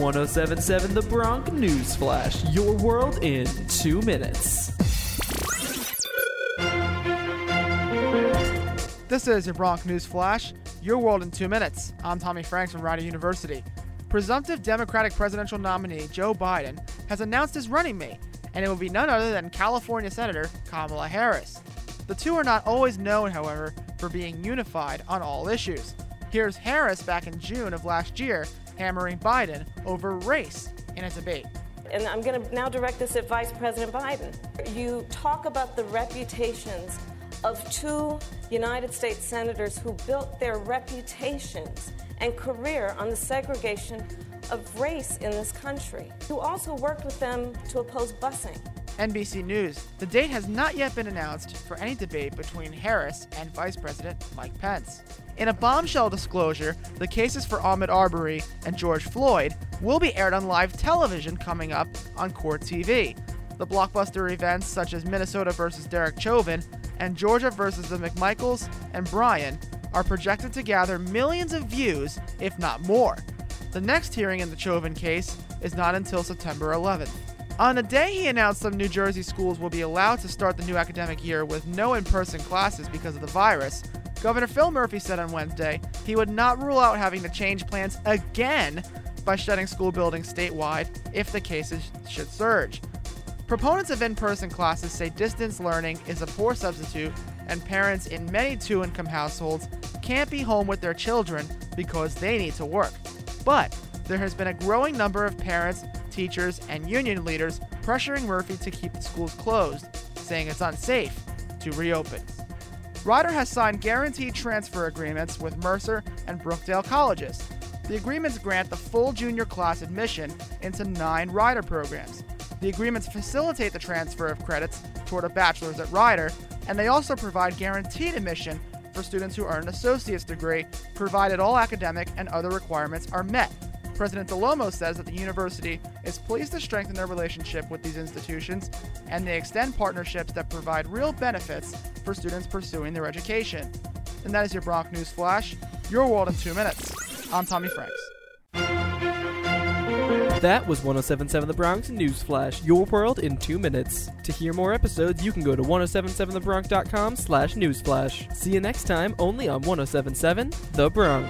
1077 The Bronc News Flash, your world in two minutes. This is your Bronc News Flash, your world in two minutes. I'm Tommy Franks from Rider University. Presumptive Democratic presidential nominee Joe Biden has announced his running mate, and it will be none other than California Senator Kamala Harris. The two are not always known, however, for being unified on all issues. Here's Harris back in June of last year hammering Biden over race in a debate. And I'm going to now direct this at Vice President Biden. You talk about the reputations of two United States senators who built their reputations and career on the segregation of race in this country, who also worked with them to oppose busing. NBC News. The date has not yet been announced for any debate between Harris and Vice President Mike Pence. In a bombshell disclosure, the cases for Ahmaud Arbery and George Floyd will be aired on live television coming up on Court TV. The blockbuster events such as Minnesota versus Derek Chauvin and Georgia versus the McMichaels and Bryan are projected to gather millions of views, if not more. The next hearing in the Chauvin case is not until September 11th. On the day he announced some New Jersey schools will be allowed to start the new academic year with no in person classes because of the virus, Governor Phil Murphy said on Wednesday he would not rule out having to change plans again by shutting school buildings statewide if the cases should surge. Proponents of in person classes say distance learning is a poor substitute, and parents in many two income households can't be home with their children because they need to work. But there has been a growing number of parents, teachers, and union leaders pressuring Murphy to keep the schools closed, saying it's unsafe to reopen. Rider has signed guaranteed transfer agreements with Mercer and Brookdale colleges. The agreements grant the full junior class admission into nine Rider programs. The agreements facilitate the transfer of credits toward a bachelor's at Rider, and they also provide guaranteed admission for students who earn an associate's degree, provided all academic and other requirements are met. President Dell'Omo says that the university is pleased to strengthen their relationship with these institutions and they extend partnerships that provide real benefits for students pursuing their education. And that is your Bronc News Flash, your world in two minutes. I'm Tommy Franks. That was 1077 The Bronc News Flash, your world in two minutes. To hear more episodes, you can go to 1077thebronc.com slash newsflash. See you next time, only on 1077 The Bronc.